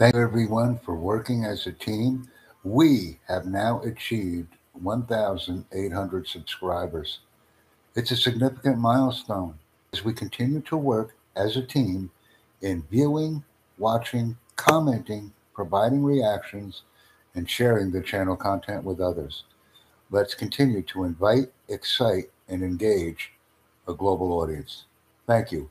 Thank everyone for working as a team. We have now achieved 1,800 subscribers. It's a significant milestone as we continue to work as a team in viewing, watching, commenting, providing reactions, and sharing the channel content with others. Let's continue to invite, excite, and engage a global audience. Thank you.